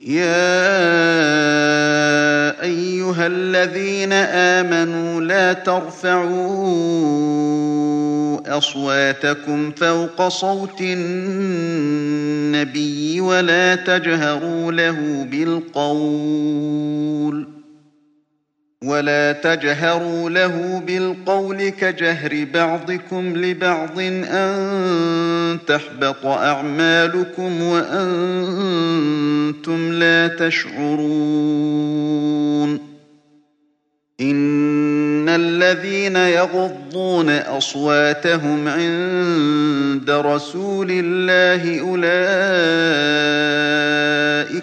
يا أيها الذين آمنوا لا ترفعوا أصواتكم فوق صوت النبي ولا تجهروا له بالقول. ولا تجهروا له بالقول كجهر بعضكم لبعض أن تحبط أعمالكم وأنتم لا تشعرون إن الذين يغضون أصواتهم عند رسول الله أولئك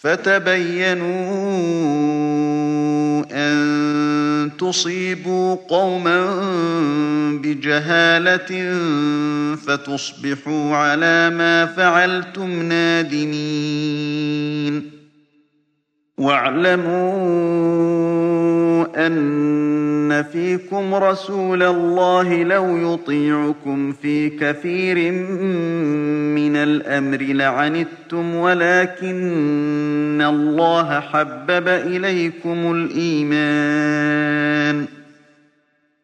فتبينوا أن تصيبوا قوما بجهالة فتصبحوا على ما فعلتم نادمين. واعلموا أن فيكم رسول الله لو يطيعكم في كثير من الأمر لعنتم ولكن الله حبب إليكم الإيمان.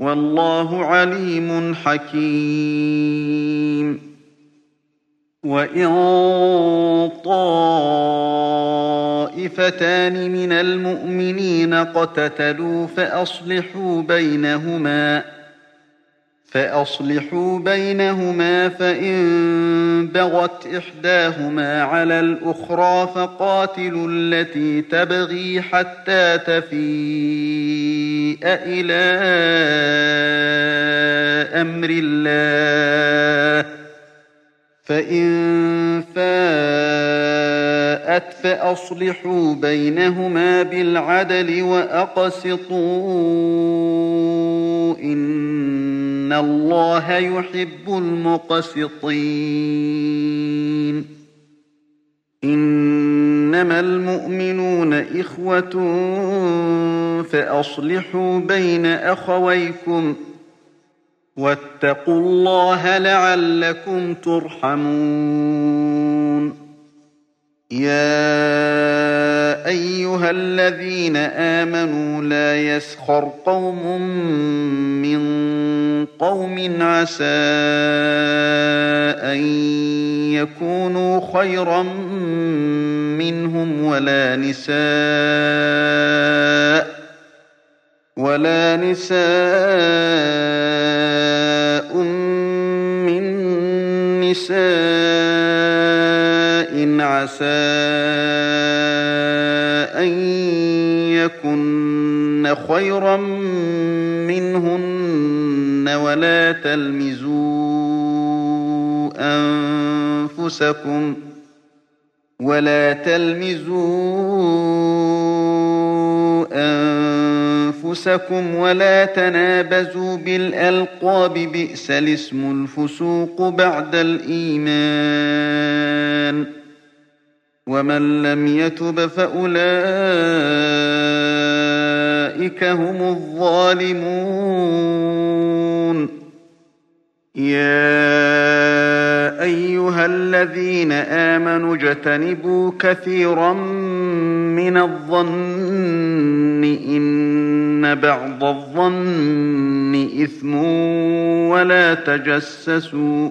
والله عليم حكيم. وإن طائفتان من المؤمنين اقتتلوا فأصلحوا بينهما فأصلحوا بينهما فإن بغت إحداهما على الأخرى فقاتلوا التي تبغي حتى تفيء إلى أمر الله. فإن فاءت فأصلحوا بينهما بالعدل وأقسطوا الله يحب المقسطين. إنما المؤمنون إخوة فأصلحوا بين أخويكم ۖ واتقوا الله لعلكم ترحمون. يا أيها الذين آمنوا لا يسخر قوم من قوم عسى أن يكونوا خيرا منهم ولا نساء ولا نساء من نساء عسى أن يكن خيرا منهن ولا تلمزوا أنفسكم ولا تلمزوا أنفسكم ولا تنابزوا بالألقاب بئس الاسم الفسوق بعد الإيمان ومن لم يتب فأولئك هم الظالمون. يا أيها الذين آمنوا اجتنبوا كثيرا من الظن إن بعض الظن إثم ولا تجسسوا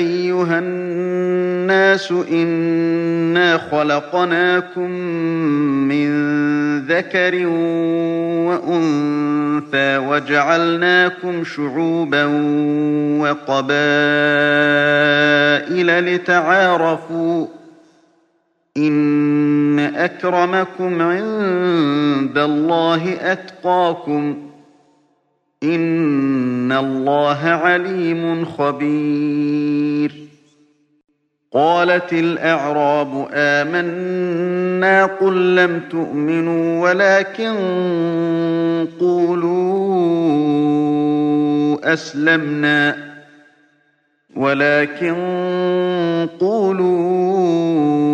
أيها الناس إنا خلقناكم من ذكر وأنثى وجعلناكم شعوبا وقبائل لتعارفوا إن أكرمكم عند الله أتقاكم إن الله عليم خبير قالت الأعراب آمنا قل لم تؤمنوا ولكن قولوا أسلمنا ولكن قولوا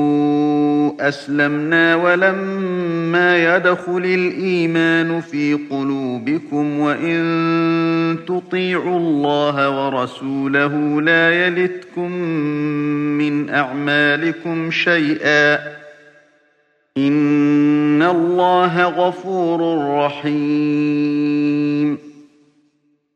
أسلمنا ولما يدخل الإيمان في قلوبكم وإن تطيعوا الله ورسوله لا يلتكم من أعمالكم شيئا. إن الله غفور رحيم.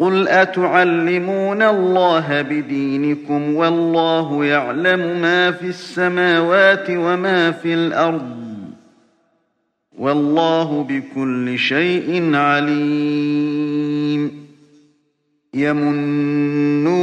قل أتعلمون الله بدينكم والله يعلم ما في السماوات وما في الأرض والله بكل شيء عليم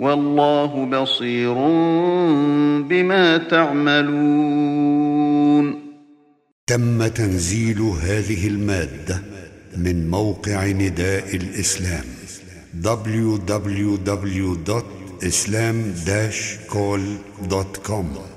والله بصير بما تعملون. تم تنزيل هذه المادة من موقع نداء الإسلام www.islam-call.com